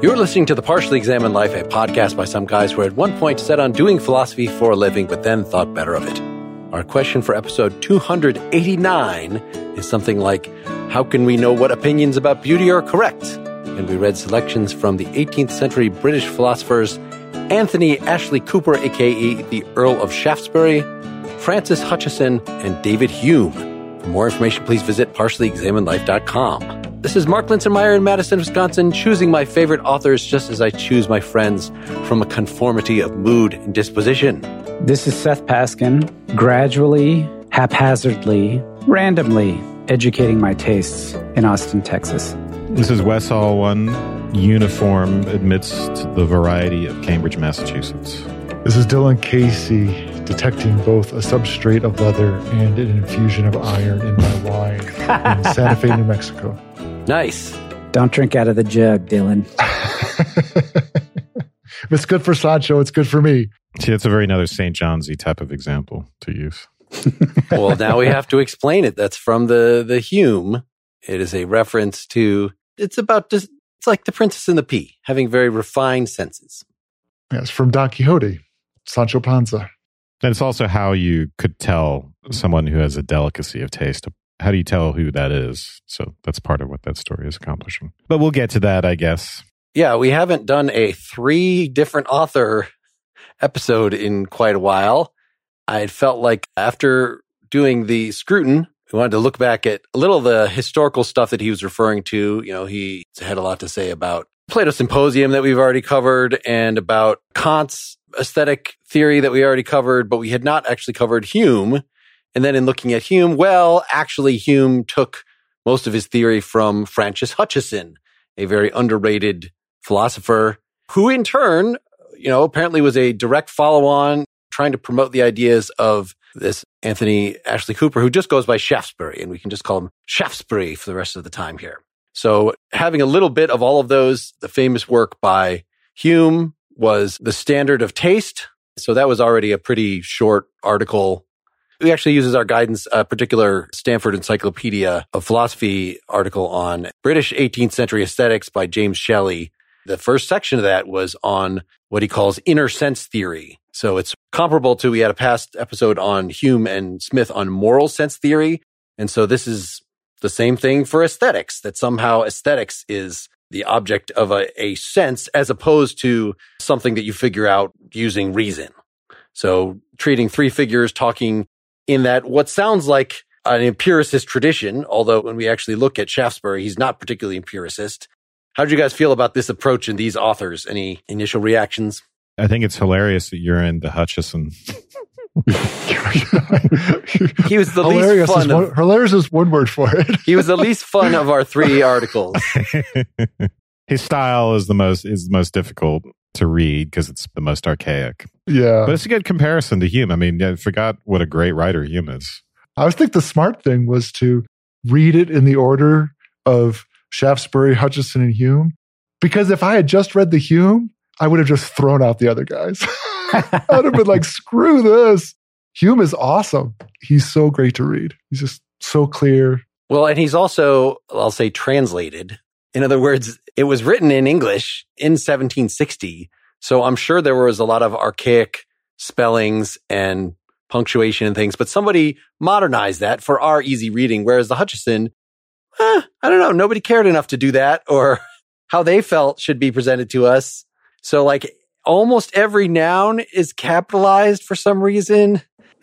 You're listening to The Partially Examined Life, a podcast by some guys who at one point set on doing philosophy for a living, but then thought better of it. Our question for episode 289 is something like How can we know what opinions about beauty are correct? And we read selections from the 18th century British philosophers Anthony Ashley Cooper, aka the Earl of Shaftesbury, Francis Hutcheson, and David Hume. For more information, please visit partiallyexaminedlife.com. This is Mark Linsenmayer in Madison, Wisconsin, choosing my favorite authors just as I choose my friends from a conformity of mood and disposition. This is Seth Paskin, gradually, haphazardly, randomly educating my tastes in Austin, Texas. This is Wes Alwan, uniform amidst the variety of Cambridge, Massachusetts. This is Dylan Casey, detecting both a substrate of leather and an infusion of iron in my wine in Santa Fe, New Mexico. Nice. Don't drink out of the jug, Dylan. if it's good for Sancho, it's good for me. See, that's a very another St. John's type of example to use. well, now we have to explain it. That's from the the Hume. It is a reference to. It's about just. It's like the Princess and the Pea, having very refined senses. Yes, from Don Quixote, Sancho Panza. And it's also how you could tell someone who has a delicacy of taste. How do you tell who that is? So that's part of what that story is accomplishing. But we'll get to that, I guess. Yeah, we haven't done a three different author episode in quite a while. I felt like after doing the Scruton, we wanted to look back at a little of the historical stuff that he was referring to. You know, he had a lot to say about Plato Symposium that we've already covered and about Kant's aesthetic theory that we already covered, but we had not actually covered Hume. And then in looking at Hume, well, actually, Hume took most of his theory from Francis Hutcheson, a very underrated philosopher who in turn, you know, apparently was a direct follow on trying to promote the ideas of this Anthony Ashley Cooper, who just goes by Shaftesbury, and we can just call him Shaftesbury for the rest of the time here. So having a little bit of all of those, the famous work by Hume was The Standard of Taste. So that was already a pretty short article. We actually uses our guidance a particular Stanford Encyclopedia of Philosophy article on British 18th century aesthetics by James Shelley. The first section of that was on what he calls inner sense theory. So it's comparable to, we had a past episode on Hume and Smith on moral sense theory. And so this is the same thing for aesthetics, that somehow aesthetics is the object of a, a sense as opposed to something that you figure out using reason. So treating three figures talking in that what sounds like an empiricist tradition, although when we actually look at Shaftesbury, he's not particularly empiricist. How did you guys feel about this approach and these authors? Any initial reactions? I think it's hilarious that you're in the Hutcheson. he was the hilarious least fun. Is one, of, hilarious is one word for it. he was the least fun of our three articles. His style is the most is the most difficult to read because it's the most archaic. Yeah, but it's a good comparison to Hume. I mean, I forgot what a great writer Hume is. I was think the smart thing was to read it in the order of Shaftesbury, Hutcheson, and Hume, because if I had just read the Hume, I would have just thrown out the other guys. I'd have been like, screw this. Hume is awesome. He's so great to read. He's just so clear. Well, and he's also, I'll say, translated. In other words, it was written in English in 1760. So I'm sure there was a lot of archaic spellings and punctuation and things, but somebody modernized that for our easy reading. Whereas the Hutcheson, eh, I don't know, nobody cared enough to do that or how they felt should be presented to us. So like almost every noun is capitalized for some reason.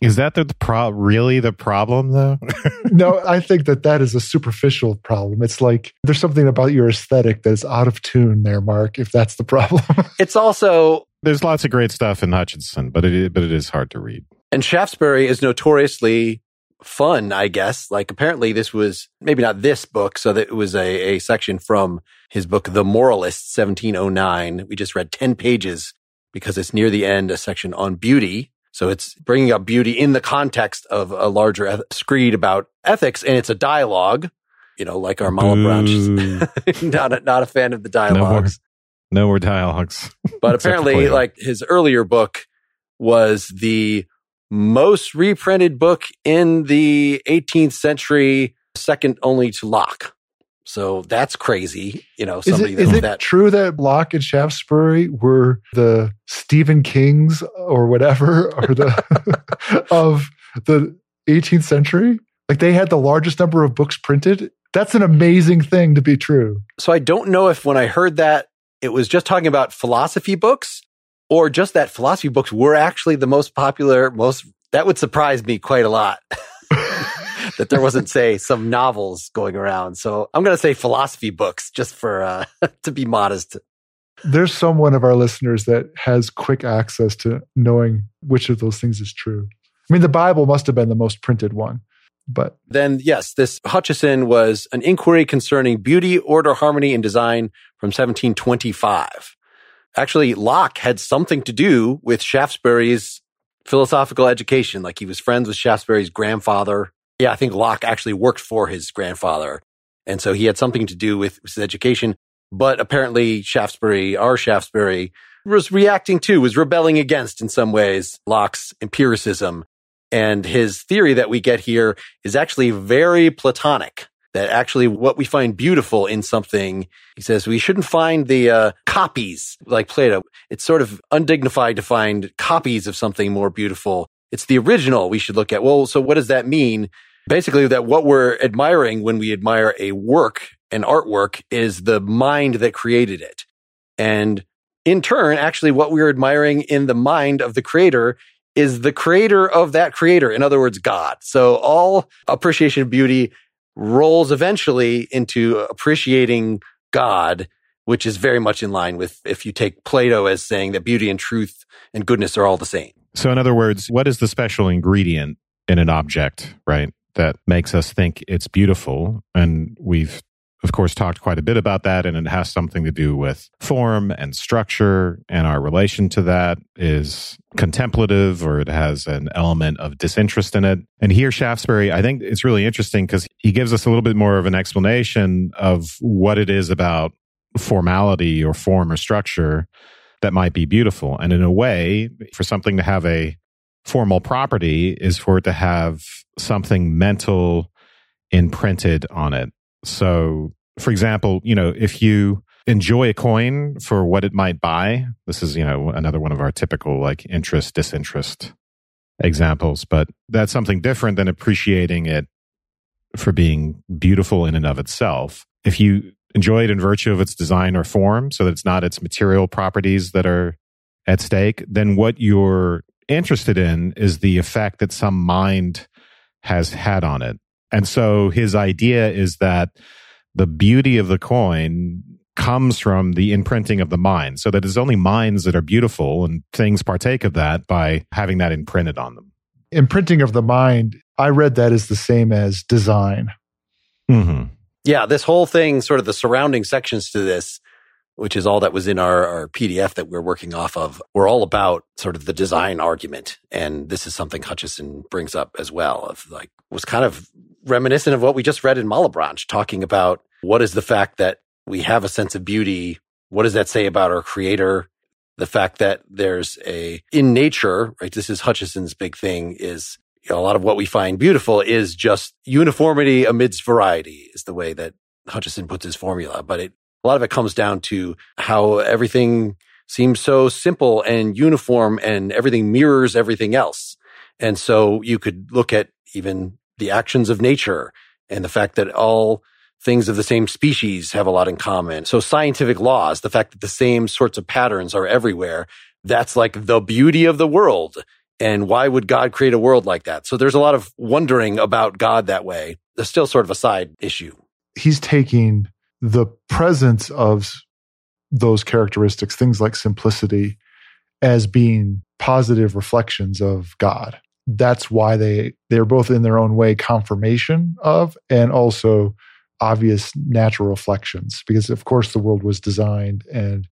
is that the pro- really the problem though? no, I think that that is a superficial problem. It's like there's something about your aesthetic that is out of tune there, Mark, if that's the problem. it's also there's lots of great stuff in Hutchinson, but it but it is hard to read. And Shaftesbury is notoriously fun, I guess. Like apparently this was maybe not this book, so that it was a, a section from his book, The Moralist, 1709. We just read 10 pages because it's near the end, a section on beauty. So it's bringing up beauty in the context of a larger eth- screed about ethics. And it's a dialogue, you know, like our Malebranche. not, a, not a fan of the dialogues. No more, no more dialogues. But apparently, like his earlier book was the most reprinted book in the 18th century, second only to Locke. So that's crazy. You know, Is somebody it, is it that true that Locke and Shaftesbury were the Stephen Kings or whatever, or the of the 18th century? Like they had the largest number of books printed. That's an amazing thing to be true. So I don't know if when I heard that it was just talking about philosophy books or just that philosophy books were actually the most popular, most that would surprise me quite a lot. that there wasn't, say, some novels going around. So I'm going to say philosophy books just for uh, to be modest. There's someone of our listeners that has quick access to knowing which of those things is true. I mean, the Bible must have been the most printed one, but Then, yes, this Hutcheson was an inquiry concerning beauty, order, harmony, and design from 1725. Actually, Locke had something to do with Shaftesbury's philosophical education. Like he was friends with Shaftesbury's grandfather. Yeah, I think Locke actually worked for his grandfather. And so he had something to do with his education. But apparently Shaftesbury, our Shaftesbury, was reacting to, was rebelling against in some ways Locke's empiricism. And his theory that we get here is actually very Platonic. That actually what we find beautiful in something, he says, we shouldn't find the uh, copies like Plato. It's sort of undignified to find copies of something more beautiful. It's the original we should look at. Well, so what does that mean? Basically, that what we're admiring when we admire a work, an artwork, is the mind that created it. And in turn, actually, what we're admiring in the mind of the creator is the creator of that creator. In other words, God. So all appreciation of beauty rolls eventually into appreciating God, which is very much in line with if you take Plato as saying that beauty and truth and goodness are all the same. So, in other words, what is the special ingredient in an object, right, that makes us think it's beautiful? And we've, of course, talked quite a bit about that, and it has something to do with form and structure, and our relation to that is contemplative or it has an element of disinterest in it. And here, Shaftesbury, I think it's really interesting because he gives us a little bit more of an explanation of what it is about formality or form or structure that might be beautiful. And in a way, for something to have a formal property is for it to have something mental imprinted on it. So, for example, you know, if you enjoy a coin for what it might buy, this is, you know, another one of our typical like interest, disinterest examples, but that's something different than appreciating it for being beautiful in and of itself. If you enjoy it in virtue of its design or form, so that it's not its material properties that are at stake, then what you're interested in is the effect that some mind has had on it. And so his idea is that the beauty of the coin comes from the imprinting of the mind, so that it's only minds that are beautiful and things partake of that by having that imprinted on them. imprinting of the mind, I read that as the same as design. Mm-hmm. Yeah, this whole thing, sort of the surrounding sections to this, which is all that was in our, our PDF that we're working off of, were all about sort of the design argument. And this is something Hutcheson brings up as well of like, was kind of reminiscent of what we just read in Malebranche, talking about what is the fact that we have a sense of beauty. What does that say about our creator? The fact that there's a, in nature, right? This is Hutcheson's big thing is you know, a lot of what we find beautiful is just uniformity amidst variety is the way that Hutcheson puts his formula. But it, lot of it comes down to how everything seems so simple and uniform and everything mirrors everything else. And so you could look at even the actions of nature and the fact that all things of the same species have a lot in common. So scientific laws, the fact that the same sorts of patterns are everywhere, that's like the beauty of the world. And why would God create a world like that? So there's a lot of wondering about God that way. There's still sort of a side issue. He's taking the presence of those characteristics, things like simplicity, as being positive reflections of God. That's why they they're both in their own way confirmation of and also obvious natural reflections because of course the world was designed and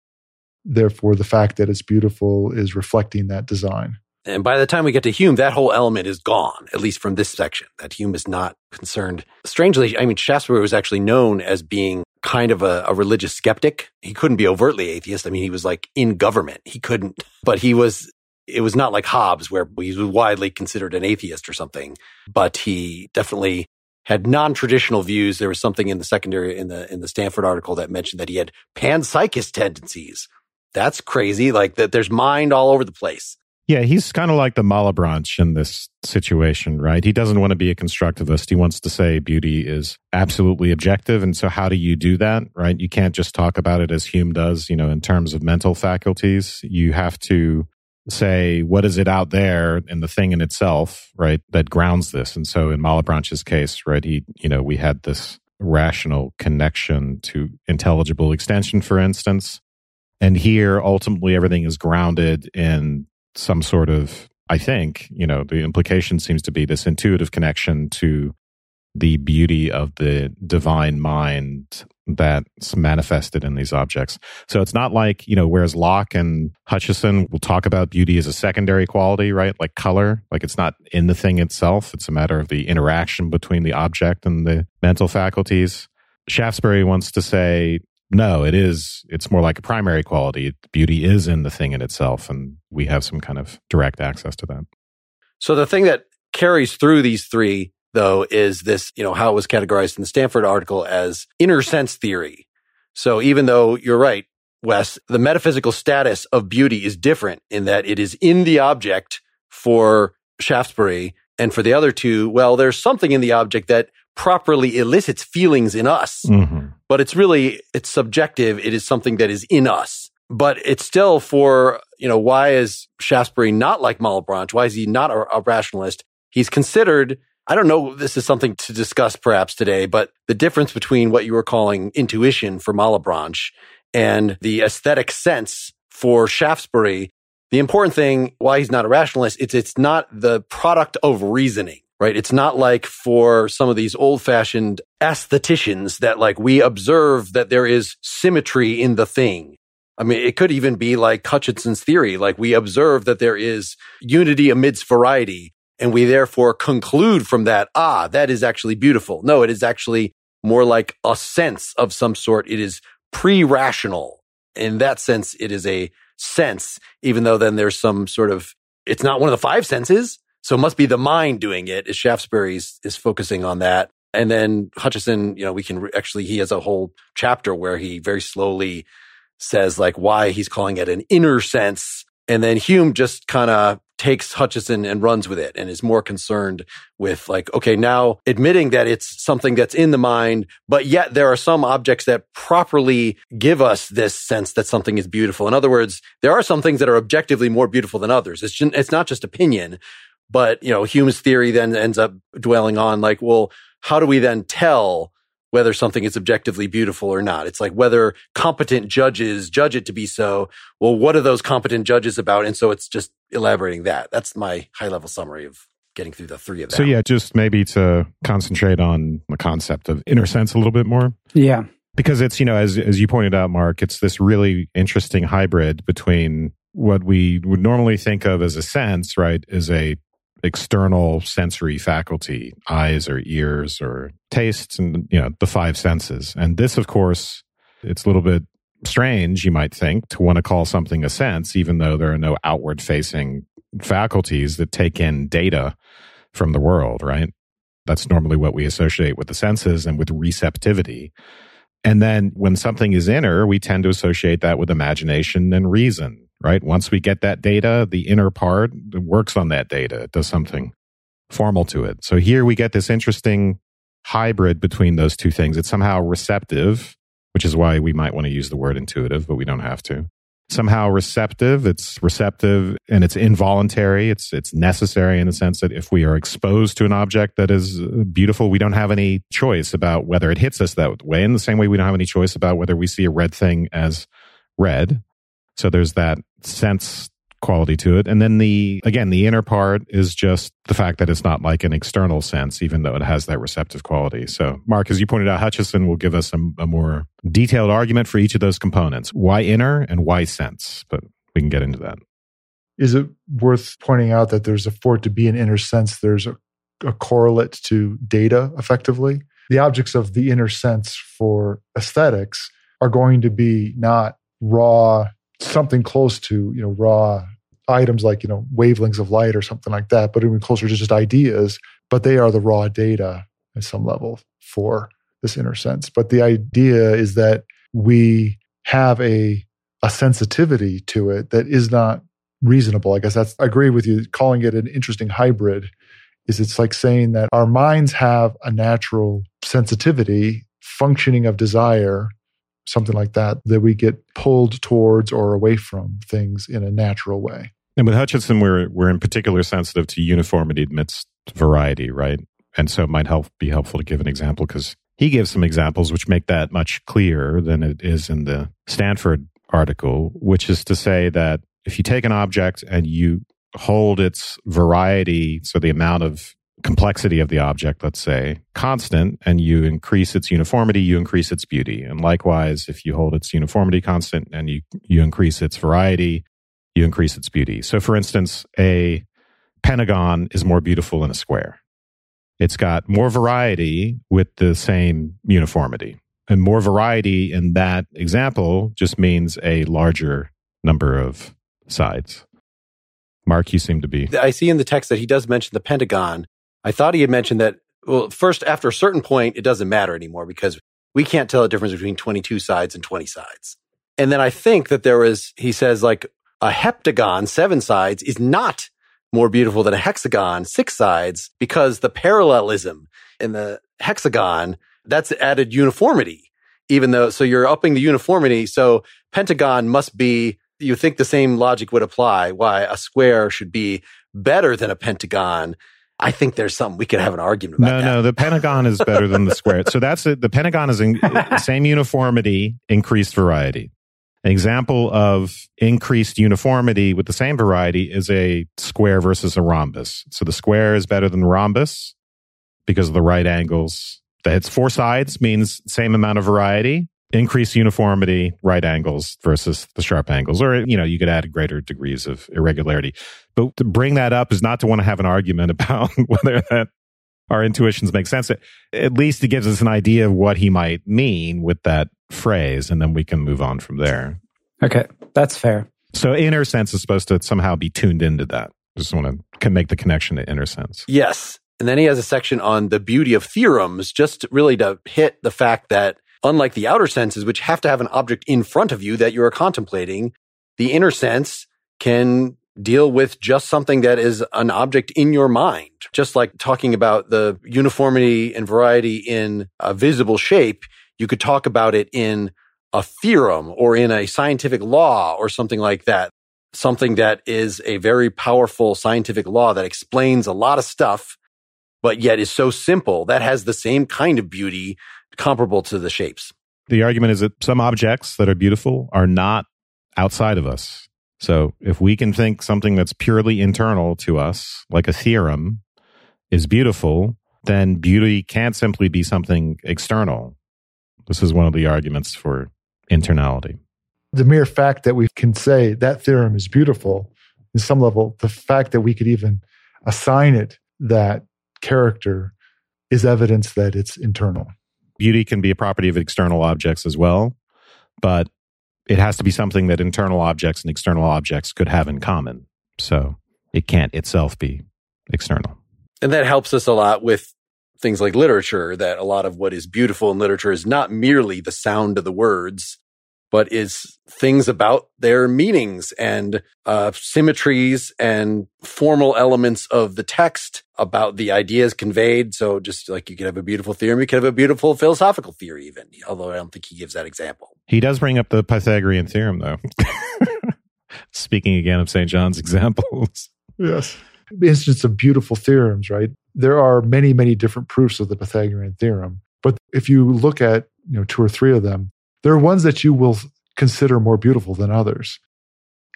therefore the fact that it's beautiful is reflecting that design. And by the time we get to Hume, that whole element is gone, at least from this section, that Hume is not concerned. Strangely, I mean, Shaftesbury was actually known as being kind of a, a, religious skeptic. He couldn't be overtly atheist. I mean, he was like in government. He couldn't, but he was, it was not like Hobbes where he was widely considered an atheist or something, but he definitely had non-traditional views. There was something in the secondary in the in the Stanford article that mentioned that he had panpsychist tendencies. That's crazy. Like that there's mind all over the place. Yeah, he's kind of like the Malebranche in this situation, right? He doesn't want to be a constructivist. He wants to say beauty is absolutely objective. And so, how do you do that, right? You can't just talk about it as Hume does, you know, in terms of mental faculties. You have to say, what is it out there in the thing in itself, right, that grounds this? And so, in Malebranche's case, right, he, you know, we had this rational connection to intelligible extension, for instance. And here, ultimately, everything is grounded in some sort of, I think, you know, the implication seems to be this intuitive connection to the beauty of the divine mind that's manifested in these objects. So it's not like, you know, whereas Locke and Hutcheson will talk about beauty as a secondary quality, right? Like color, like it's not in the thing itself. It's a matter of the interaction between the object and the mental faculties. Shaftesbury wants to say no, it is. It's more like a primary quality. Beauty is in the thing in itself, and we have some kind of direct access to that. So the thing that carries through these three, though, is this, you know, how it was categorized in the Stanford article as inner sense theory. So even though you're right, Wes, the metaphysical status of beauty is different in that it is in the object for Shaftesbury. And for the other two, well, there's something in the object that properly elicits feelings in us. Mm-hmm. But it's really, it's subjective. It is something that is in us. But it's still for, you know, why is Shaftesbury not like Malebranche? Why is he not a, a rationalist? He's considered, I don't know, this is something to discuss perhaps today, but the difference between what you were calling intuition for Malebranche and the aesthetic sense for Shaftesbury the important thing why he's not a rationalist it's it's not the product of reasoning right? It's not like for some of these old fashioned aestheticians that like we observe that there is symmetry in the thing. I mean, it could even be like Hutcheson's theory. Like we observe that there is unity amidst variety and we therefore conclude from that, ah, that is actually beautiful. No, it is actually more like a sense of some sort. It is pre-rational. In that sense, it is a sense, even though then there's some sort of, it's not one of the five senses, so it must be the mind doing it. Is Shaftesbury's is focusing on that. And then Hutcheson, you know, we can re- actually, he has a whole chapter where he very slowly says like why he's calling it an inner sense. And then Hume just kind of takes Hutcheson and runs with it and is more concerned with like, okay, now admitting that it's something that's in the mind, but yet there are some objects that properly give us this sense that something is beautiful. In other words, there are some things that are objectively more beautiful than others. It's, just, it's not just opinion, but, you know, Hume's theory then ends up dwelling on like, well, how do we then tell whether something is objectively beautiful or not? It's like whether competent judges judge it to be so. Well, what are those competent judges about? And so it's just elaborating that. That's my high level summary of getting through the three of them. So yeah, just maybe to concentrate on the concept of inner sense a little bit more. Yeah. Because it's, you know, as as you pointed out, Mark, it's this really interesting hybrid between what we would normally think of as a sense, right, is a external sensory faculty, eyes or ears or tastes and, you know, the five senses. And this, of course, it's a little bit strange, you might think, to want to call something a sense, even though there are no outward facing faculties that take in data from the world, right? That's normally what we associate with the senses and with receptivity. And then when something is inner, we tend to associate that with imagination and reason right? Once we get that data, the inner part works on that data, it does something formal to it. So here we get this interesting hybrid between those two things. It's somehow receptive, which is why we might want to use the word intuitive, but we don't have to. Somehow receptive, it's receptive and it's involuntary. It's it's necessary in the sense that if we are exposed to an object that is beautiful, we don't have any choice about whether it hits us that way. In the same way, we don't have any choice about whether we see a red thing as red so there's that sense quality to it. And then the, again, the inner part is just the fact that it's not like an external sense, even though it has that receptive quality. So, Mark, as you pointed out, Hutcheson will give us a, a more detailed argument for each of those components. Why inner and why sense? But we can get into that. Is it worth pointing out that there's a, for it to be an inner sense, there's a, a correlate to data effectively? The objects of the inner sense for aesthetics are going to be not raw something close to you know raw items like you know wavelengths of light or something like that, but even closer to just ideas. But they are the raw data at some level for this inner sense. But the idea is that we have a a sensitivity to it that is not reasonable. I guess that's I agree with you. Calling it an interesting hybrid is it's like saying that our minds have a natural sensitivity, functioning of desire, something like that, that we get pulled towards or away from things in a natural way. And with Hutchinson, we're we're in particular sensitive to uniformity amidst variety, right? And so it might help be helpful to give an example because he gives some examples which make that much clearer than it is in the Stanford article, which is to say that if you take an object and you hold its variety, so the amount of complexity of the object, let's say, constant, and you increase its uniformity, you increase its beauty. And likewise, if you hold its uniformity constant and you, you increase its variety, you increase its beauty. So, for instance, a pentagon is more beautiful than a square. It's got more variety with the same uniformity. And more variety in that example just means a larger number of sides. Mark, you seem to be. I see in the text that he does mention the pentagon. I thought he had mentioned that, well, first, after a certain point, it doesn't matter anymore because we can't tell the difference between 22 sides and 20 sides. And then I think that there was, he says, like a heptagon, seven sides, is not more beautiful than a hexagon, six sides, because the parallelism in the hexagon, that's added uniformity, even though, so you're upping the uniformity. So pentagon must be you think the same logic would apply why a square should be better than a pentagon. I think there's something we could have an argument about. No, that. no, the pentagon is better than the square. So that's it. The pentagon is in same uniformity, increased variety. An example of increased uniformity with the same variety is a square versus a rhombus. So the square is better than the rhombus because of the right angles. That it's four sides means same amount of variety increased uniformity, right angles versus the sharp angles, or, you know, you could add greater degrees of irregularity. But to bring that up is not to want to have an argument about whether that our intuitions make sense. At least it gives us an idea of what he might mean with that phrase, and then we can move on from there. Okay, that's fair. So inner sense is supposed to somehow be tuned into that. Just want to can make the connection to inner sense. Yes. And then he has a section on the beauty of theorems, just really to hit the fact that Unlike the outer senses, which have to have an object in front of you that you are contemplating, the inner sense can deal with just something that is an object in your mind. Just like talking about the uniformity and variety in a visible shape, you could talk about it in a theorem or in a scientific law or something like that. Something that is a very powerful scientific law that explains a lot of stuff, but yet is so simple that has the same kind of beauty comparable to the shapes. The argument is that some objects that are beautiful are not outside of us. So if we can think something that's purely internal to us, like a theorem, is beautiful, then beauty can't simply be something external. This is one of the arguments for internality. The mere fact that we can say that theorem is beautiful, in some level, the fact that we could even assign it that character is evidence that it's internal beauty can be a property of external objects as well, but it has to be something that internal objects and external objects could have in common. So it can't itself be external. And that helps us a lot with things like literature, that a lot of what is beautiful in literature is not merely the sound of the words, but is things about their meanings and uh, symmetries and formal elements of the text about the ideas conveyed. So just like you could have a beautiful theorem, you could have a beautiful philosophical theory, even, although I don't think he gives that example. He does bring up the Pythagorean theorem, though. Speaking again of St. John's examples. Yes. Instance of beautiful theorems, right? There are many, many different proofs of the Pythagorean theorem. But if you look at, you know, two or three of them, there are ones that you will consider more beautiful than others.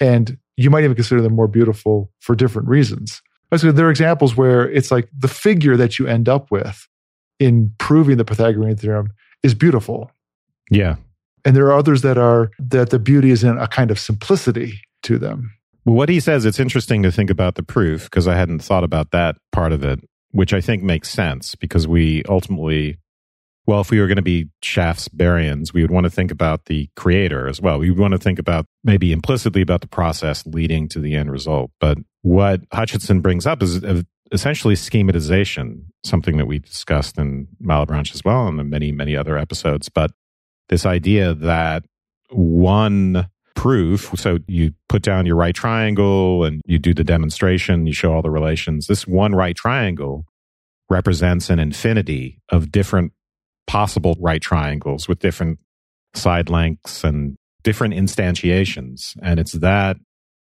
And you might even consider them more beautiful for different reasons. So there are examples where it's like the figure that you end up with in proving the Pythagorean theorem is beautiful. Yeah. And there are others that are that the beauty is in a kind of simplicity to them. Well, what he says, it's interesting to think about the proof because I hadn't thought about that part of it, which I think makes sense because we ultimately well, if we were going to be Shaftesburyans, we would want to think about the creator as well. We would want to think about maybe implicitly about the process leading to the end result. But what Hutchinson brings up is uh, essentially schematization, something that we discussed in Malebranche as well, and many, many other episodes. But this idea that one proof, so you put down your right triangle and you do the demonstration, you show all the relations. This one right triangle represents an infinity of different possible right triangles with different side lengths and different instantiations. And it's that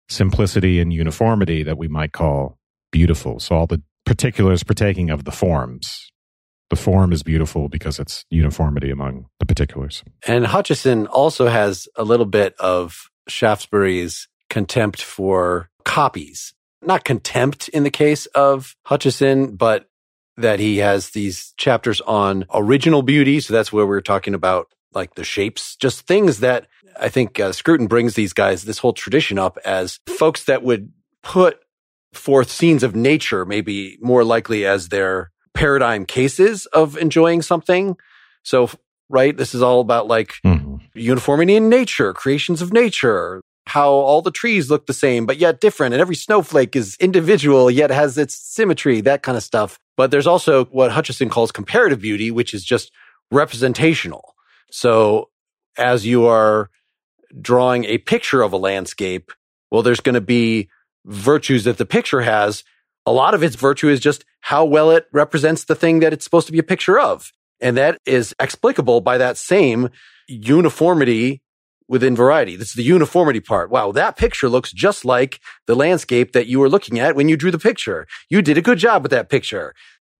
simplicity and uniformity that we might call beautiful. So all the particulars partaking of the forms. The form is beautiful because it's uniformity among the particulars. And Hutcheson also has a little bit of Shaftesbury's contempt for copies. Not contempt in the case of Hutcheson, but that he has these chapters on original beauty. So that's where we're talking about like the shapes, just things that I think uh, Scruton brings these guys this whole tradition up as folks that would put forth scenes of nature, maybe more likely as their paradigm cases of enjoying something. So, right, this is all about like mm-hmm. uniformity in nature, creations of nature, how all the trees look the same, but yet different. And every snowflake is individual, yet has its symmetry, that kind of stuff. But there's also what Hutcheson calls comparative beauty, which is just representational. So as you are drawing a picture of a landscape, well, there's going to be virtues that the picture has. A lot of its virtue is just how well it represents the thing that it's supposed to be a picture of. And that is explicable by that same uniformity within variety. This is the uniformity part. Wow, that picture looks just like the landscape that you were looking at when you drew the picture. You did a good job with that picture.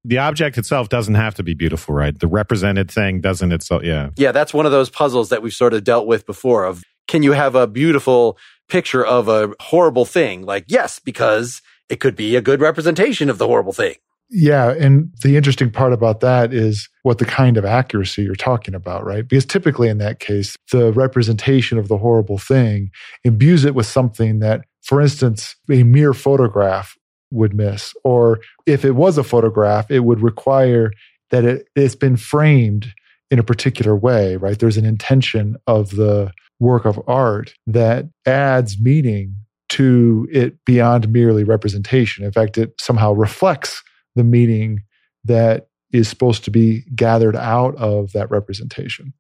The object itself doesn't have to be beautiful, right? The represented thing doesn't itself, yeah. Yeah, that's one of those puzzles that we've sort of dealt with before of can you have a beautiful picture of a horrible thing? Like, yes, because it could be a good representation of the horrible thing. Yeah. And the interesting part about that is what the kind of accuracy you're talking about, right? Because typically in that case, the representation of the horrible thing imbues it with something that, for instance, a mere photograph would miss. Or if it was a photograph, it would require that it, it's been framed in a particular way, right? There's an intention of the work of art that adds meaning to it beyond merely representation. In fact, it somehow reflects the meaning that is supposed to be gathered out of that representation.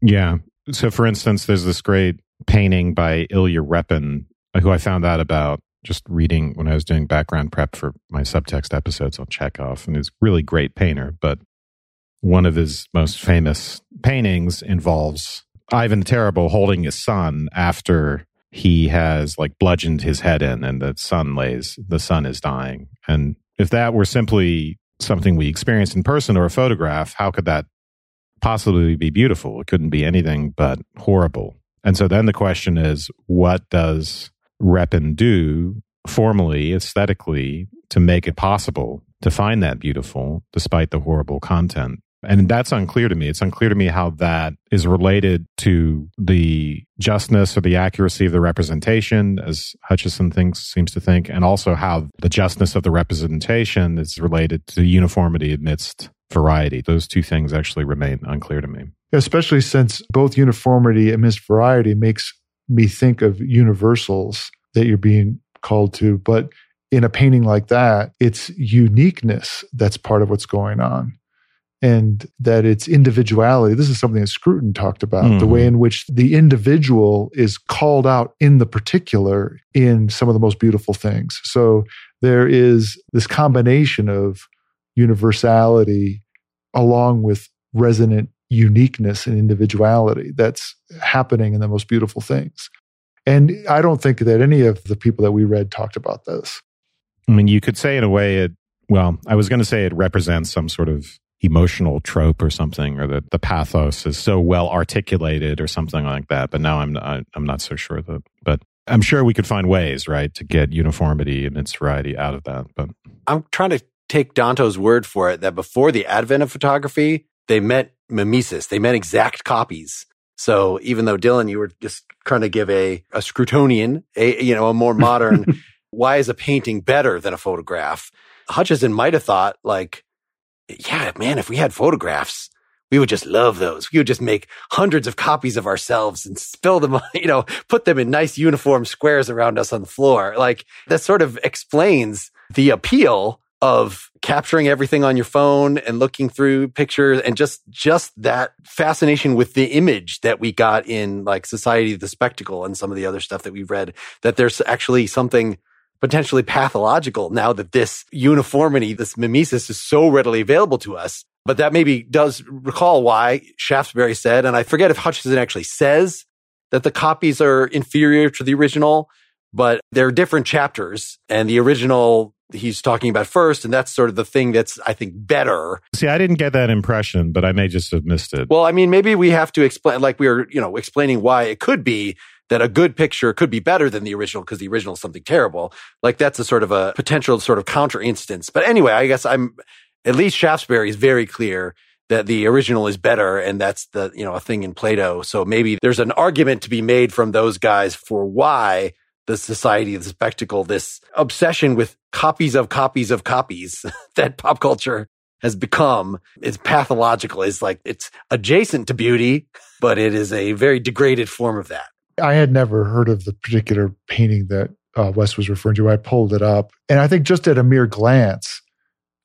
Yeah. So, for instance, there's this great painting by Ilya Repin, uh, who I found out about just reading when I was doing background prep for my subtext episodes on Chekhov. And he's a really great painter, but one of his most famous paintings involves Ivan the Terrible holding his son after he has like bludgeoned his head in and the son lays, the son is dying. And if that were simply something we experienced in person or a photograph, how could that possibly be beautiful? It couldn't be anything but horrible. And so then the question is, what does Repin do formally, aesthetically, to make it possible to find that beautiful despite the horrible content? And that's unclear to me. It's unclear to me how that is related to the justness or the accuracy of the representation, as Hutcheson thinks, seems to think, and also how the justness of the representation is related to uniformity amidst variety. Those two things actually remain unclear to me. Especially since both uniformity amidst variety makes me think of universals that you're being called to. But in a painting like that, it's uniqueness that's part of what's going on and that its individuality. This is something that Scruton talked about mm. the way mm-hmm. in which the individual is called out in the particular in some of the most beautiful things. So there is this combination of universality along with resonant uniqueness and individuality that's happening in the most beautiful things. And I don't think that any of the people that we read talked about this. I mean, you could say in a way it, well, I was going to say it represents some sort of emotional trope or something, or that the pathos is so well articulated or something like that. But now I'm not, I'm not so sure that, but I'm sure we could find ways, right, to get uniformity and its variety out of that. But I'm trying to take Danto's word for it that before the advent of photography, they meant mimesis. They meant exact copies. So even though Dylan, you were just trying to give a, a Scrutonian, a, you know, a more modern, why is a painting better than a photograph? Hutcheson might have thought like, yeah, man, if we had photographs, we would just love those. We would just make hundreds of copies of ourselves and spill them, you know, put them in nice uniform squares around us on the floor. Like that sort of explains the appeal of capturing everything on your phone and looking through pictures and just just that fascination with the image that we got in like society of the spectacle and some of the other stuff that we've read that there's actually something potentially pathological now that this uniformity this mimesis is so readily available to us but that maybe does recall why Shaftesbury said and I forget if Hutcheson actually says that the copies are inferior to the original but they're different chapters and the original he's talking about first. And that's sort of the thing that's, I think, better. See, I didn't get that impression, but I may just have missed it. Well, I mean, maybe we have to explain, like we were, you know, explaining why it could be that a good picture could be better than the original because the original is something terrible. Like that's a sort of a potential sort of counter instance. But anyway, I guess I'm, at least Shaftesbury is very clear that the original is better and that's the you know a thing in plato so maybe there's an argument to be made from those guys for why the society of the spectacle, this obsession with copies of copies of copies that pop culture has become is pathological. It's like it's adjacent to beauty, but it is a very degraded form of that. I had never heard of the particular painting that uh, Wes was referring to. I pulled it up. And I think just at a mere glance,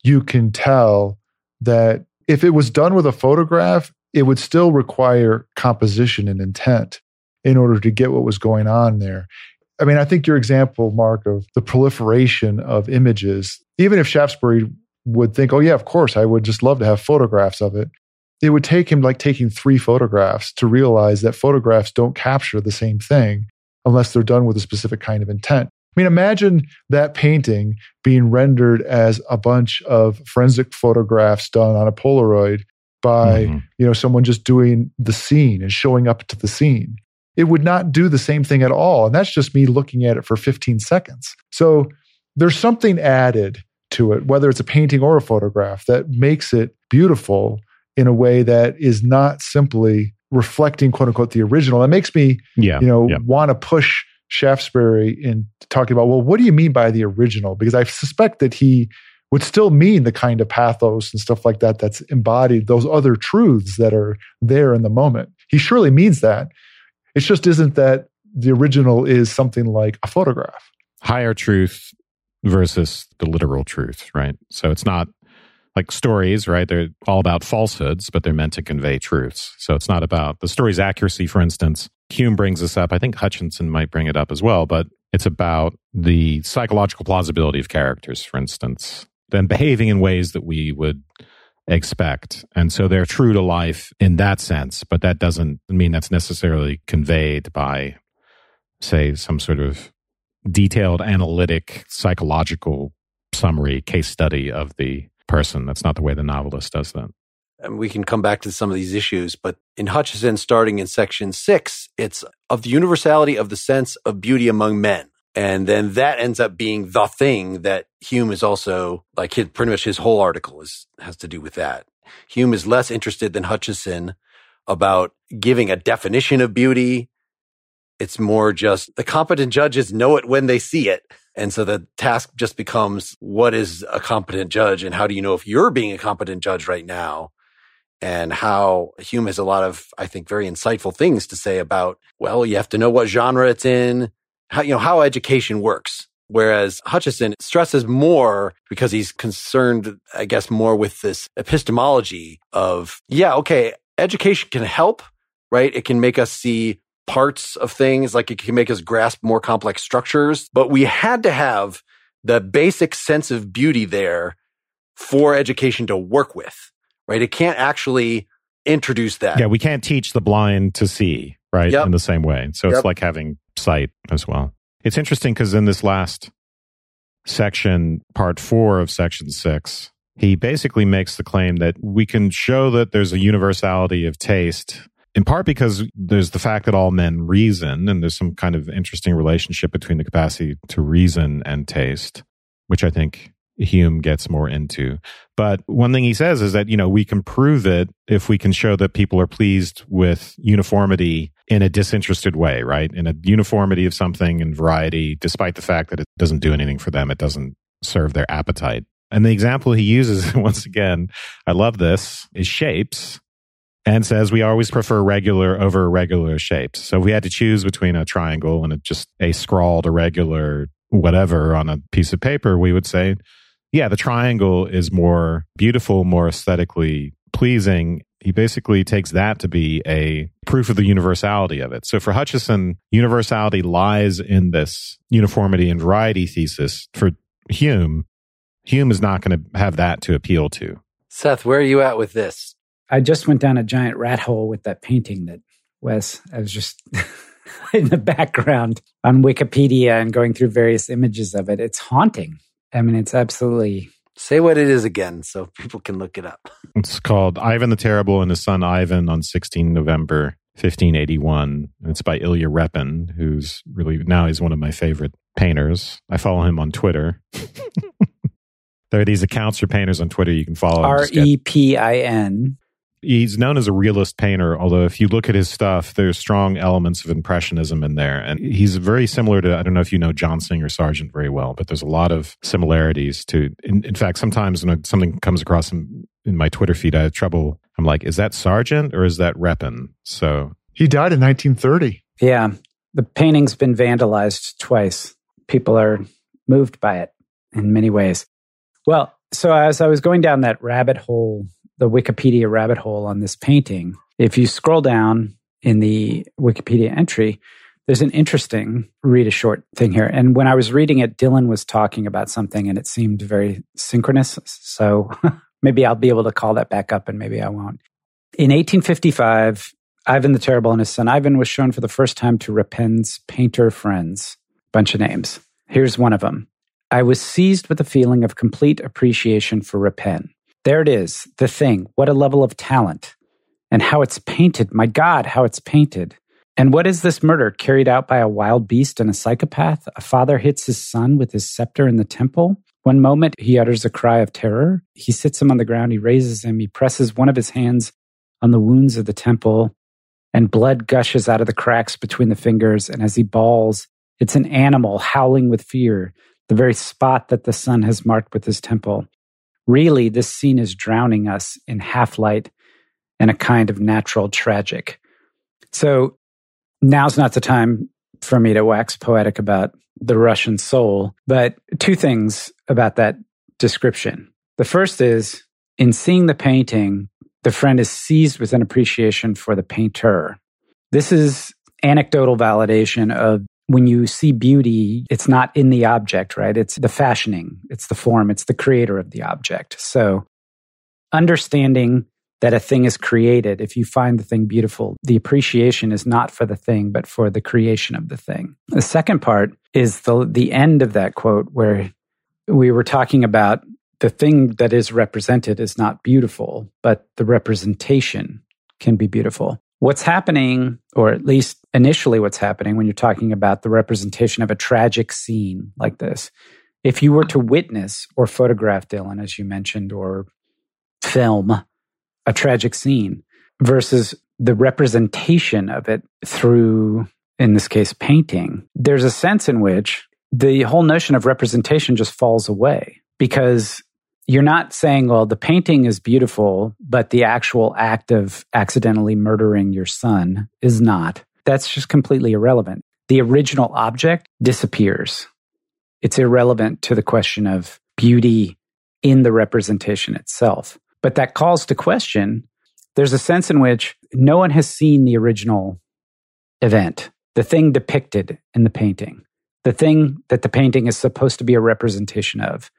you can tell that if it was done with a photograph, it would still require composition and intent in order to get what was going on there. I mean, I think your example, Mark, of the proliferation of images, even if Shaftesbury would think, oh, yeah, of course, I would just love to have photographs of it, it would take him like taking three photographs to realize that photographs don't capture the same thing unless they're done with a specific kind of intent. I mean, imagine that painting being rendered as a bunch of forensic photographs done on a Polaroid by, mm-hmm. you know, someone just doing the scene and showing up to the scene it would not do the same thing at all. And that's just me looking at it for 15 seconds. So there's something added to it, whether it's a painting or a photograph, that makes it beautiful in a way that is not simply reflecting quote unquote the original. That makes me, yeah, you know, yeah. want to push Shaftesbury in talking about, well, what do you mean by the original? Because I suspect that he would still mean the kind of pathos and stuff like that that's embodied, those other truths that are there in the moment. He surely means that. It just isn't that the original is something like a photograph. Higher truth versus the literal truth, right? So it's not like stories, right? They're all about falsehoods, but they're meant to convey truths. So it's not about the story's accuracy, for instance. Hume brings this up. I think Hutchinson might bring it up as well, but it's about the psychological plausibility of characters, for instance, then behaving in ways that we would expect. And so they're true to life in that sense, but that doesn't mean that's necessarily conveyed by, say, some sort of detailed analytic psychological summary case study of the person. That's not the way the novelist does that. And we can come back to some of these issues, but in Hutcheson, starting in section six, it's of the universality of the sense of beauty among men. And then that ends up being the thing that Hume is also like his, pretty much his whole article is, has to do with that. Hume is less interested than Hutcheson about giving a definition of beauty. It's more just the competent judges know it when they see it. And so the task just becomes what is a competent judge and how do you know if you're being a competent judge right now? And how Hume has a lot of, I think, very insightful things to say about, well, you have to know what genre it's in how, you know, how education works. Whereas Hutcheson stresses more because he's concerned, I guess, more with this epistemology of, yeah, okay, education can help, right? It can make us see parts of things, like it can make us grasp more complex structures, but we had to have the basic sense of beauty there for education to work with, right? It can't actually introduce that. Yeah, we can't teach the blind to see, right? Yep. In the same way. So yep. it's like having sight as well. It's interesting because in this last section, part four of section six, he basically makes the claim that we can show that there's a universality of taste in part because there's the fact that all men reason and there's some kind of interesting relationship between the capacity to reason and taste, which I think Hume gets more into. But one thing he says is that, you know, we can prove it if we can show that people are pleased with uniformity in a disinterested way, right? In a uniformity of something and variety, despite the fact that it doesn't do anything for them. It doesn't serve their appetite. And the example he uses, once again, I love this, is shapes and says we always prefer regular over irregular shapes. So if we had to choose between a triangle and a, just a scrawled irregular whatever on a piece of paper, we would say yeah, the triangle is more beautiful, more aesthetically pleasing. He basically takes that to be a proof of the universality of it. So for Hutcheson, universality lies in this uniformity and variety thesis. For Hume, Hume is not going to have that to appeal to. Seth, where are you at with this? I just went down a giant rat hole with that painting that Wes, I was just in the background on Wikipedia and going through various images of it. It's haunting. I mean, it's absolutely. Say what it is again so people can look it up. It's called Ivan the Terrible and his son Ivan on 16 November 1581. It's by Ilya Repin, who's really now he's one of my favorite painters. I follow him on Twitter. there are these accounts for painters on Twitter you can follow. R E P I N he's known as a realist painter, although if you look at his stuff, there's strong elements of impressionism in there. And he's very similar to, I don't know if you know John Singer Sargent very well, but there's a lot of similarities to, in, in fact, sometimes when something comes across in, in, my Twitter feed, I have trouble. I'm like, is that Sargent or is that Repin? So he died in 1930. Yeah. The painting's been vandalized twice. People are moved by it in many ways. Well, so as I was going down that rabbit hole the Wikipedia rabbit hole on this painting, if you scroll down in the Wikipedia entry, there's an interesting read a short thing here. And when I was reading it, Dylan was talking about something and it seemed very synchronous. So maybe I'll be able to call that back up and maybe I won't. In 1855, Ivan the Terrible and his son Ivan was shown for the first time to Repin's painter friends. Bunch of names. Here's one of them. I was seized with a feeling of complete appreciation for Repin. There it is, the thing. What a level of talent. And how it's painted. My God, how it's painted. And what is this murder carried out by a wild beast and a psychopath? A father hits his son with his scepter in the temple. One moment he utters a cry of terror. He sits him on the ground. He raises him. He presses one of his hands on the wounds of the temple, and blood gushes out of the cracks between the fingers. And as he bawls, it's an animal howling with fear, the very spot that the son has marked with his temple. Really, this scene is drowning us in half light and a kind of natural tragic. So now's not the time for me to wax poetic about the Russian soul, but two things about that description. The first is in seeing the painting, the friend is seized with an appreciation for the painter. This is anecdotal validation of when you see beauty, it's not in the object, right? It's the fashioning, it's the form, it's the creator of the object. So understanding that a thing is created, if you find the thing beautiful, the appreciation is not for the thing, but for the creation of the thing. The second part is the, the end of that quote where we were talking about the thing that is represented is not beautiful, but the representation can be beautiful. What's happening, or at least initially what's happening when you're talking about the representation of a tragic scene like this, if you were to witness or photograph Dylan, as you mentioned, or film a tragic scene versus the representation of it through, in this case, painting, there's a sense in which the whole notion of representation just falls away because you're not saying, well, the painting is beautiful, but the actual act of accidentally murdering your son is not. That's just completely irrelevant. The original object disappears. It's irrelevant to the question of beauty in the representation itself. But that calls to question there's a sense in which no one has seen the original event, the thing depicted in the painting, the thing that the painting is supposed to be a representation of.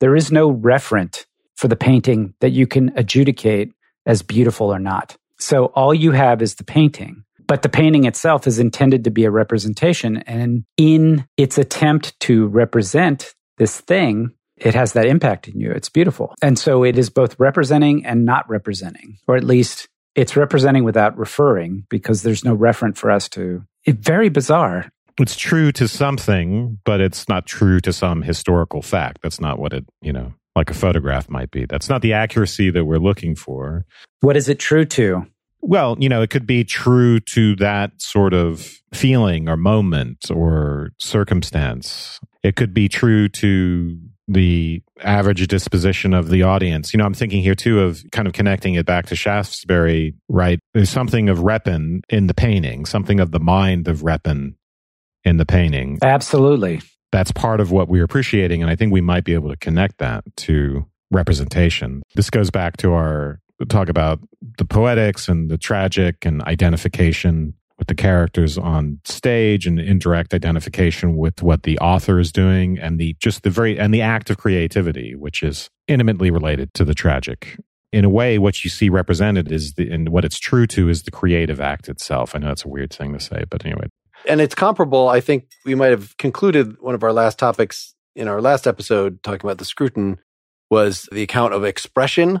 There is no referent for the painting that you can adjudicate as beautiful or not. So all you have is the painting. But the painting itself is intended to be a representation. And in its attempt to represent this thing, it has that impact in you. It's beautiful. And so it is both representing and not representing, or at least it's representing without referring because there's no referent for us to. It's very bizarre it's true to something, but it's not true to some historical fact. That's not what it, you know, like a photograph might be. That's not the accuracy that we're looking for. What is it true to? Well, you know, it could be true to that sort of feeling or moment or circumstance. It could be true to the average disposition of the audience. You know, I'm thinking here too of kind of connecting it back to Shaftesbury, right? There's something of Repin in the painting, something of the mind of Repin in the painting. Absolutely. that's part of what we're appreciating. And I think we might be able to connect that to representation. This goes back to our talk about the poetics and the tragic and identification with the characters on stage and indirect identification with what the author is doing and the just the very and the act of creativity which is intimately related to the tragic in a way what you see represented is the and what it's true to is the creative act itself i know that's a weird thing to say but anyway and it's comparable i think we might have concluded one of our last topics in our last episode talking about the scruton was the account of expression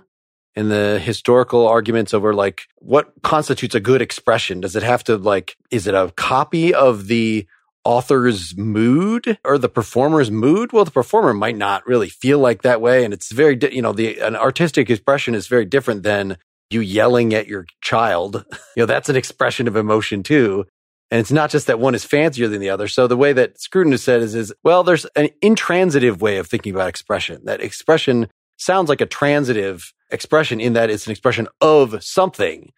and the historical arguments over like what constitutes a good expression. Does it have to like, is it a copy of the author's mood or the performer's mood? Well, the performer might not really feel like that way. And it's very, you know, the, an artistic expression is very different than you yelling at your child. you know, that's an expression of emotion too. And it's not just that one is fancier than the other. So the way that Scruton has said is, is, well, there's an intransitive way of thinking about expression. That expression sounds like a transitive expression in that it's an expression of something,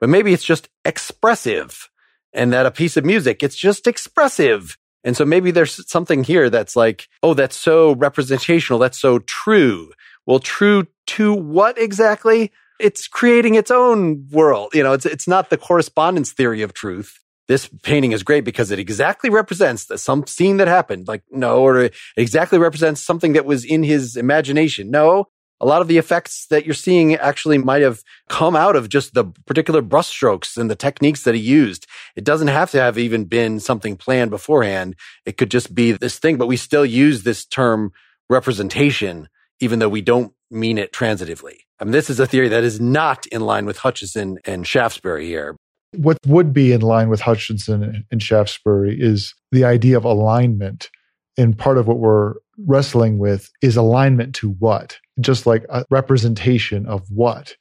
but maybe it's just expressive and that a piece of music, it's just expressive. And so maybe there's something here that's like, oh, that's so representational. That's so true. Well, true to what exactly? It's creating its own world. You know, it's, it's not the correspondence theory of truth. This painting is great because it exactly represents some scene that happened. Like, no, or it exactly represents something that was in his imagination. No, a lot of the effects that you're seeing actually might have come out of just the particular brushstrokes and the techniques that he used. It doesn't have to have even been something planned beforehand. It could just be this thing, but we still use this term representation, even though we don't mean it transitively. I mean, this is a theory that is not in line with Hutcheson and Shaftesbury here. What would be in line with Hutcheson and Shaftesbury is the idea of alignment. And part of what we're wrestling with is alignment to what? Just like a representation of what?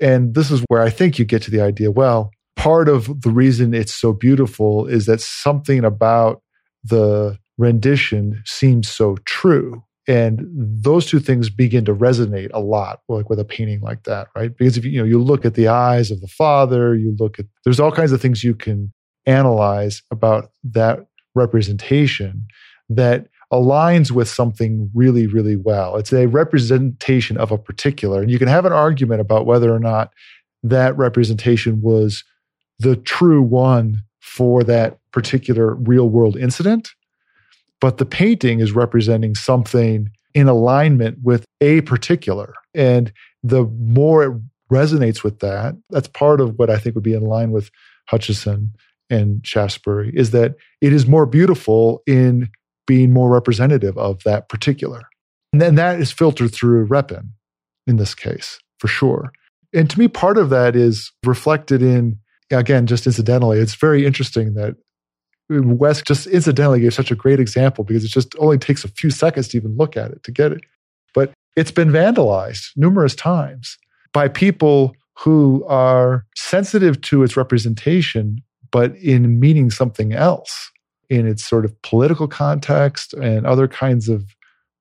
And this is where I think you get to the idea well, part of the reason it's so beautiful is that something about the rendition seems so true. And those two things begin to resonate a lot, like with a painting like that, right? Because if you, you know you look at the eyes of the father, you look at there's all kinds of things you can analyze about that representation that aligns with something really, really well. It's a representation of a particular. And you can have an argument about whether or not that representation was the true one for that particular real world incident. But the painting is representing something in alignment with a particular. And the more it resonates with that, that's part of what I think would be in line with Hutcheson and Shaftesbury, is that it is more beautiful in being more representative of that particular. And then that is filtered through Repin in this case, for sure. And to me, part of that is reflected in, again, just incidentally, it's very interesting that Wes just incidentally gave such a great example because it just only takes a few seconds to even look at it to get it. But it's been vandalized numerous times by people who are sensitive to its representation, but in meaning something else in its sort of political context and other kinds of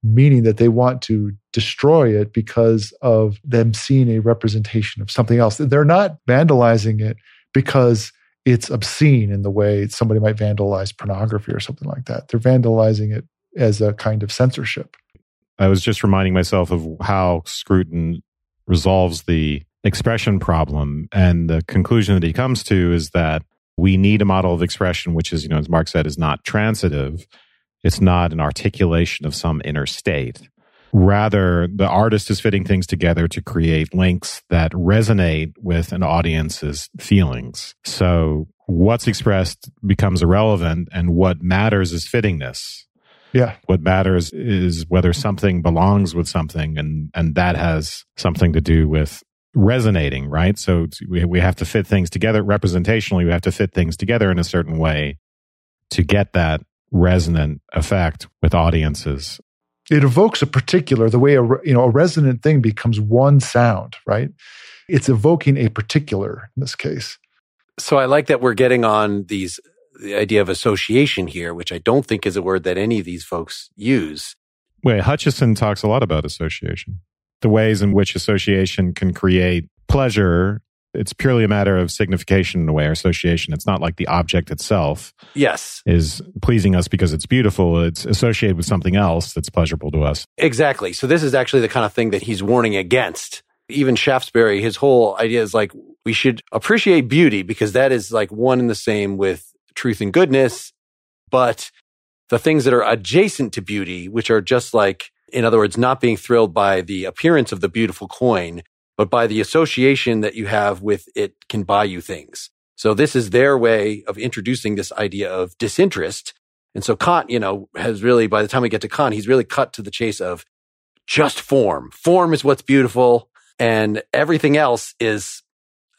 meaning that they want to destroy it because of them seeing a representation of something else. They're not vandalizing it because it's obscene in the way somebody might vandalize pornography or something like that. They're vandalizing it as a kind of censorship. I was just reminding myself of how Scruton resolves the expression problem. And the conclusion that he comes to is that we need a model of expression which is you know as mark said is not transitive it's not an articulation of some inner state rather the artist is fitting things together to create links that resonate with an audience's feelings so what's expressed becomes irrelevant and what matters is fittingness yeah what matters is whether something belongs with something and and that has something to do with resonating, right? So we, we have to fit things together representationally. We have to fit things together in a certain way to get that resonant effect with audiences. It evokes a particular, the way a, you know, a resonant thing becomes one sound, right? It's evoking a particular in this case. So I like that we're getting on these, the idea of association here, which I don't think is a word that any of these folks use. Wait, Hutcheson talks a lot about association the ways in which association can create pleasure it's purely a matter of signification in a way or association. It's not like the object itself Yes, is pleasing us because it's beautiful. It's associated with something else that's pleasurable to us. exactly. So this is actually the kind of thing that he's warning against. Even Shaftesbury, his whole idea is like we should appreciate beauty because that is like one and the same with truth and goodness. But the things that are adjacent to beauty, which are just like, in other words, not being thrilled by the appearance of the beautiful coin, but by the association that you have with it can buy you things. So this is their way of introducing this idea of disinterest. And so Kant, you know, has really, by the time we get to Kant, he's really cut to the chase of just form. Form is what's beautiful and everything else is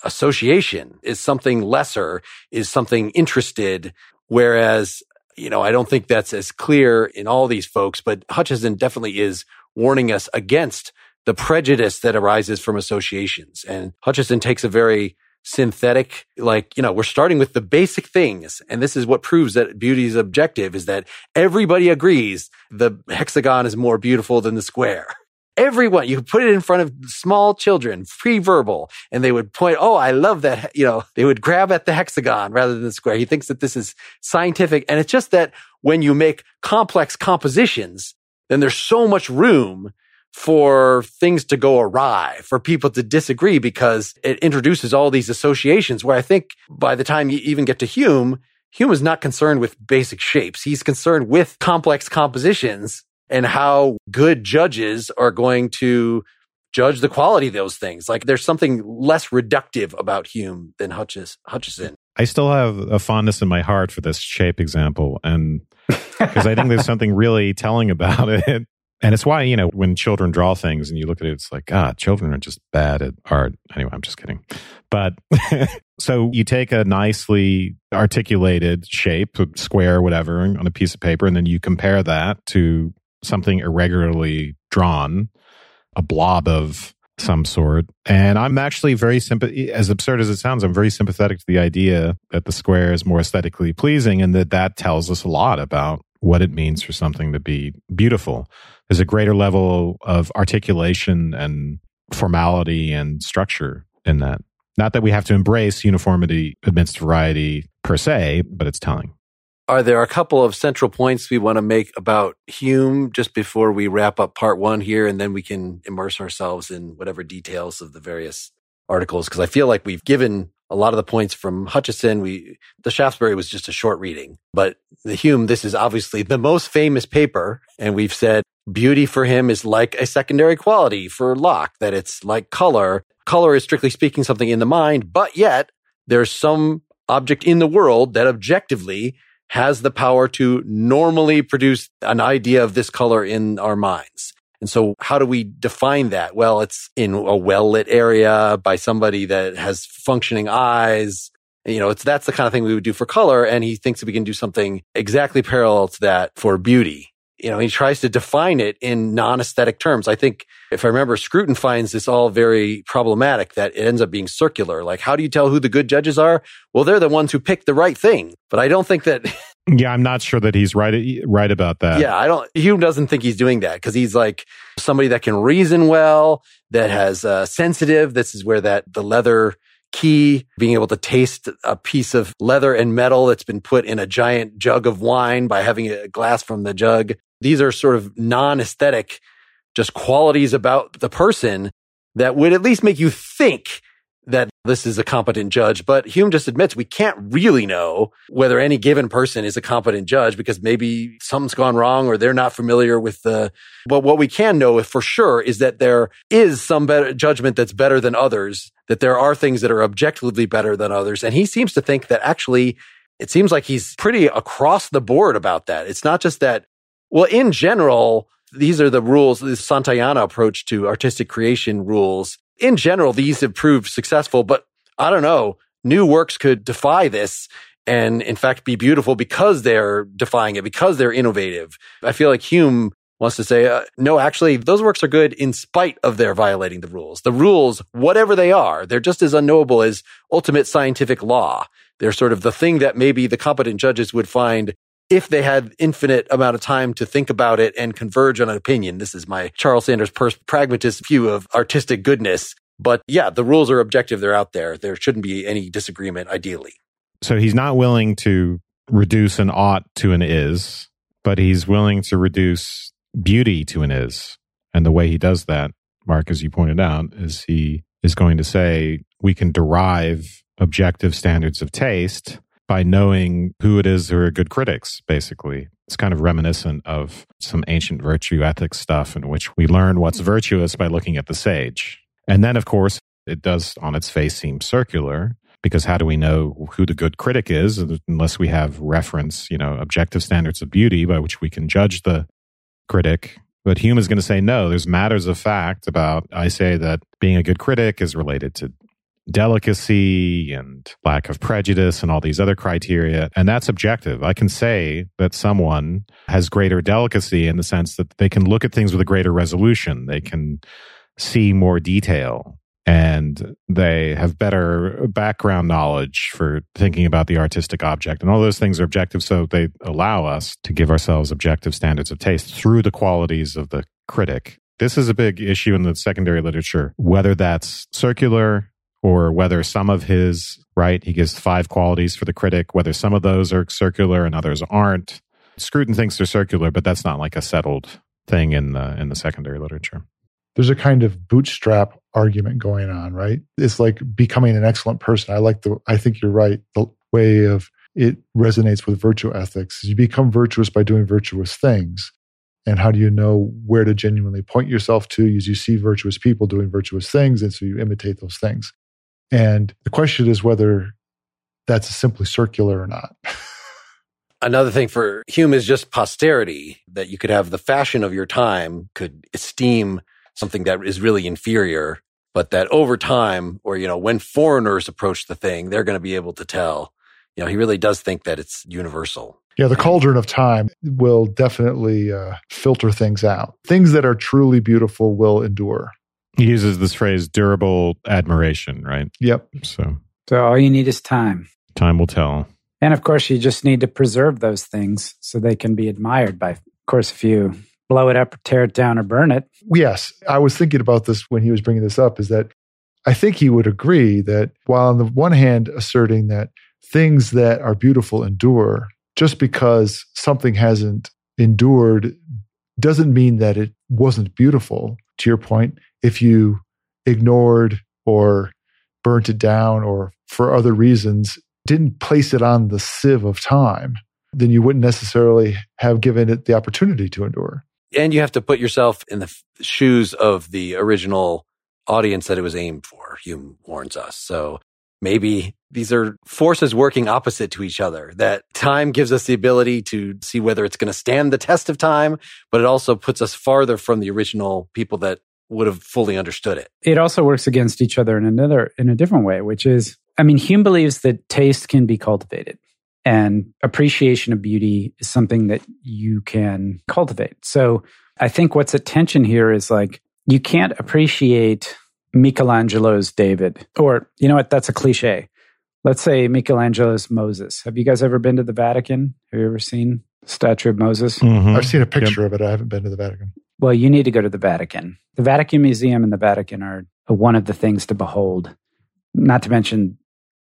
association, is something lesser, is something interested. Whereas, you know, I don't think that's as clear in all these folks, but Hutcheson definitely is warning us against the prejudice that arises from associations. And Hutcheson takes a very synthetic, like, you know, we're starting with the basic things. And this is what proves that beauty is objective is that everybody agrees the hexagon is more beautiful than the square. Everyone, you put it in front of small children, pre-verbal, and they would point, Oh, I love that. You know, they would grab at the hexagon rather than the square. He thinks that this is scientific. And it's just that when you make complex compositions, then there's so much room for things to go awry, for people to disagree because it introduces all these associations where I think by the time you even get to Hume, Hume is not concerned with basic shapes. He's concerned with complex compositions and how good judges are going to judge the quality of those things. Like there's something less reductive about Hume than Hutchis, Hutcheson. I still have a fondness in my heart for this shape example. And because I think there's something really telling about it. And it's why, you know, when children draw things and you look at it, it's like, God, children are just bad at art. Anyway, I'm just kidding. But so you take a nicely articulated shape, square, whatever, on a piece of paper, and then you compare that to something irregularly drawn, a blob of some sort. And I'm actually very sympathetic, as absurd as it sounds, I'm very sympathetic to the idea that the square is more aesthetically pleasing and that that tells us a lot about what it means for something to be beautiful. There's a greater level of articulation and formality and structure in that. Not that we have to embrace uniformity amidst variety per se, but it's telling. Are there a couple of central points we want to make about Hume just before we wrap up part one here, and then we can immerse ourselves in whatever details of the various articles? Because I feel like we've given a lot of the points from Hutcheson. We the Shaftesbury was just a short reading, but the Hume, this is obviously the most famous paper, and we've said beauty for him is like a secondary quality for Locke, that it's like color. Color is strictly speaking something in the mind, but yet there's some object in the world that objectively has the power to normally produce an idea of this color in our minds. And so how do we define that? Well, it's in a well lit area by somebody that has functioning eyes. You know, it's, that's the kind of thing we would do for color. And he thinks that we can do something exactly parallel to that for beauty. You know, he tries to define it in non-aesthetic terms. I think if I remember, Scruton finds this all very problematic that it ends up being circular. Like, how do you tell who the good judges are? Well, they're the ones who pick the right thing. But I don't think that Yeah, I'm not sure that he's right right about that. Yeah, I don't. Hume doesn't think he's doing that because he's like somebody that can reason well, that has uh, sensitive. This is where that the leather key, being able to taste a piece of leather and metal that's been put in a giant jug of wine by having a glass from the jug. These are sort of non-aesthetic, just qualities about the person that would at least make you think this is a competent judge. But Hume just admits we can't really know whether any given person is a competent judge because maybe something's gone wrong or they're not familiar with the, but what we can know for sure is that there is some better judgment that's better than others, that there are things that are objectively better than others. And he seems to think that actually it seems like he's pretty across the board about that. It's not just that, well, in general, these are the rules, the Santayana approach to artistic creation rules in general, these have proved successful, but I don't know. New works could defy this and in fact be beautiful because they're defying it, because they're innovative. I feel like Hume wants to say, uh, no, actually, those works are good in spite of their violating the rules. The rules, whatever they are, they're just as unknowable as ultimate scientific law. They're sort of the thing that maybe the competent judges would find if they had infinite amount of time to think about it and converge on an opinion. This is my Charles Sanders pragmatist view of artistic goodness. But yeah, the rules are objective. They're out there. There shouldn't be any disagreement, ideally. So he's not willing to reduce an ought to an is, but he's willing to reduce beauty to an is. And the way he does that, Mark, as you pointed out, is he is going to say we can derive objective standards of taste by knowing who it is who are good critics, basically. It's kind of reminiscent of some ancient virtue ethics stuff in which we learn what's virtuous by looking at the sage. And then, of course, it does on its face seem circular because how do we know who the good critic is unless we have reference, you know, objective standards of beauty by which we can judge the critic but Hume is going to say, no, there's matters of fact about, I say that being a good critic is related to delicacy and lack of prejudice and all these other criteria. And that's objective. I can say that someone has greater delicacy in the sense that they can look at things with a greater resolution. They can see more detail and they have better background knowledge for thinking about the artistic object. And all those things are objective. So they allow us to give ourselves objective standards of taste through the qualities of the critic. This is a big issue in the secondary literature, whether that's circular or whether some of his, right, he gives five qualities for the critic, whether some of those are circular and others aren't. Scruton thinks they're circular, but that's not like a settled thing in the in the secondary literature there's a kind of bootstrap argument going on, right? It's like becoming an excellent person. I like the, I think you're right. The way of it resonates with virtue ethics you become virtuous by doing virtuous things. And how do you know where to genuinely point yourself to? Is you see virtuous people doing virtuous things, and so you imitate those things. And the question is whether that's simply circular or not. Another thing for Hume is just posterity that you could have the fashion of your time could esteem something that is really inferior, but that over time, or, you know, when foreigners approach the thing, they're going to be able to tell. You know, he really does think that it's universal. Yeah, the cauldron of time will definitely uh, filter things out. Things that are truly beautiful will endure. He uses this phrase durable admiration, right? Yep. So, so all you need is time. Time will tell. And of course, you just need to preserve those things so they can be admired by. Of course, if you blow it up, or tear it down, or burn it. Yes. I was thinking about this when he was bringing this up is that I think he would agree that while on the one hand asserting that things that are beautiful endure, just because something hasn't endured doesn't mean that it wasn't beautiful. To your point, if you ignored or burnt it down or for other reasons didn't place it on the sieve of time, then you wouldn't necessarily have given it the opportunity to endure and you have to put yourself in the shoes of the original audience that it was aimed for. Hume warns us. So maybe these are forces working opposite to each other. That time gives us the ability to see whether it's going to stand the test of time, but it also puts us farther from the original people that would have fully understood it. It also works against each other in another in a different way, which is I mean Hume believes that taste can be cultivated. And appreciation of beauty is something that you can cultivate. So I think what's at tension here is like, you can't appreciate Michelangelo's David, or you know what? That's a cliche. Let's say Michelangelo's Moses. Have you guys ever been to the Vatican? Have you ever seen the statue of Moses? Mm-hmm. I've seen a picture yep. of it. I haven't been to the Vatican. Well, you need to go to the Vatican. The Vatican Museum and the Vatican are one of the things to behold. Not to mention,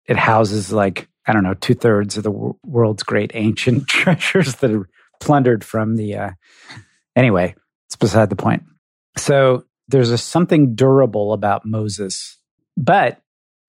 it houses like I don't know, two thirds of the w- world's great ancient treasures that are plundered from the. Uh, anyway, it's beside the point. So there's a something durable about Moses, but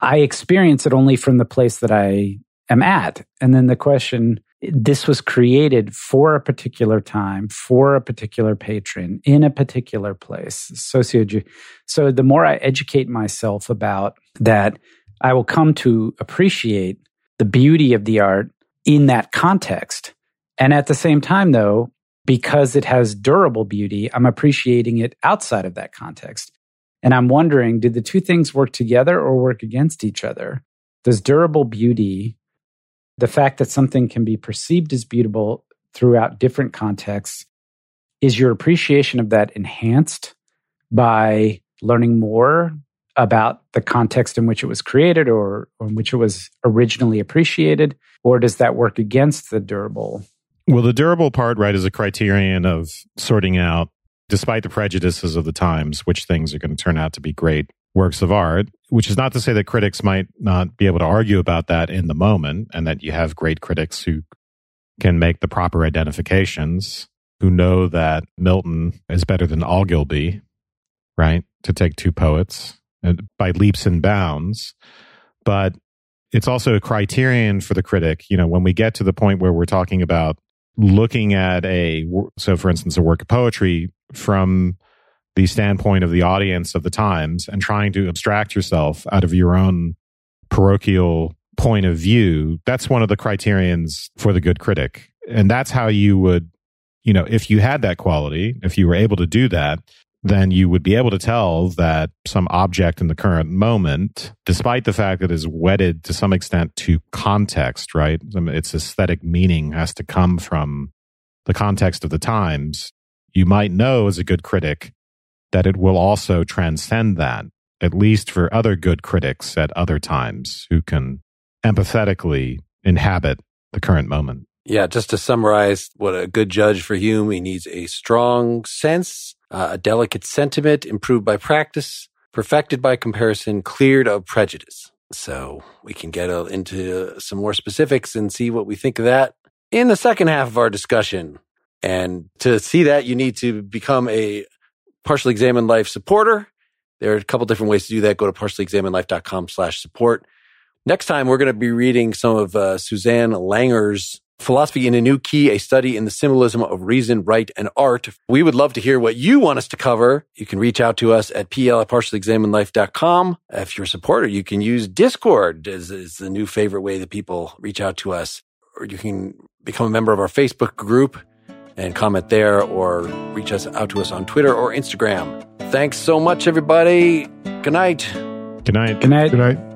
I experience it only from the place that I am at. And then the question this was created for a particular time, for a particular patron, in a particular place. Sociology. So the more I educate myself about that, I will come to appreciate the beauty of the art in that context. And at the same time, though, because it has durable beauty, I'm appreciating it outside of that context. And I'm wondering, did the two things work together or work against each other? Does durable beauty, the fact that something can be perceived as beautiful throughout different contexts, is your appreciation of that enhanced by learning more about the context in which it was created or, or in which it was originally appreciated? Or does that work against the durable? Well, the durable part, right, is a criterion of sorting out, despite the prejudices of the times, which things are going to turn out to be great works of art, which is not to say that critics might not be able to argue about that in the moment and that you have great critics who can make the proper identifications, who know that Milton is better than Ogilby, right? To take two poets by leaps and bounds. But it's also a criterion for the critic. You know, when we get to the point where we're talking about looking at a, so for instance, a work of poetry from the standpoint of the audience of the times and trying to abstract yourself out of your own parochial point of view, that's one of the criterions for the good critic. And that's how you would, you know, if you had that quality, if you were able to do that, then you would be able to tell that some object in the current moment, despite the fact that it is wedded to some extent to context, right? I mean, its aesthetic meaning has to come from the context of the times. You might know as a good critic that it will also transcend that, at least for other good critics at other times who can empathetically inhabit the current moment. Yeah, just to summarize what a good judge for Hume, he needs a strong sense, uh, a delicate sentiment improved by practice, perfected by comparison, cleared of prejudice. So we can get uh, into some more specifics and see what we think of that in the second half of our discussion. And to see that, you need to become a partially examined life supporter. There are a couple different ways to do that. Go to partiallyexaminedlife.com slash support. Next time, we're going to be reading some of uh, Susanne Langer's Philosophy in a New Key, a study in the symbolism of reason, right, and art. We would love to hear what you want us to cover. You can reach out to us at pl at partiallyexaminedlife.com. If you're a supporter, you can use Discord as, the new favorite way that people reach out to us. Or you can become a member of our Facebook group and comment there or reach us out to us on Twitter or Instagram. Thanks so much, everybody. Good night. Good night. Good night. Good night.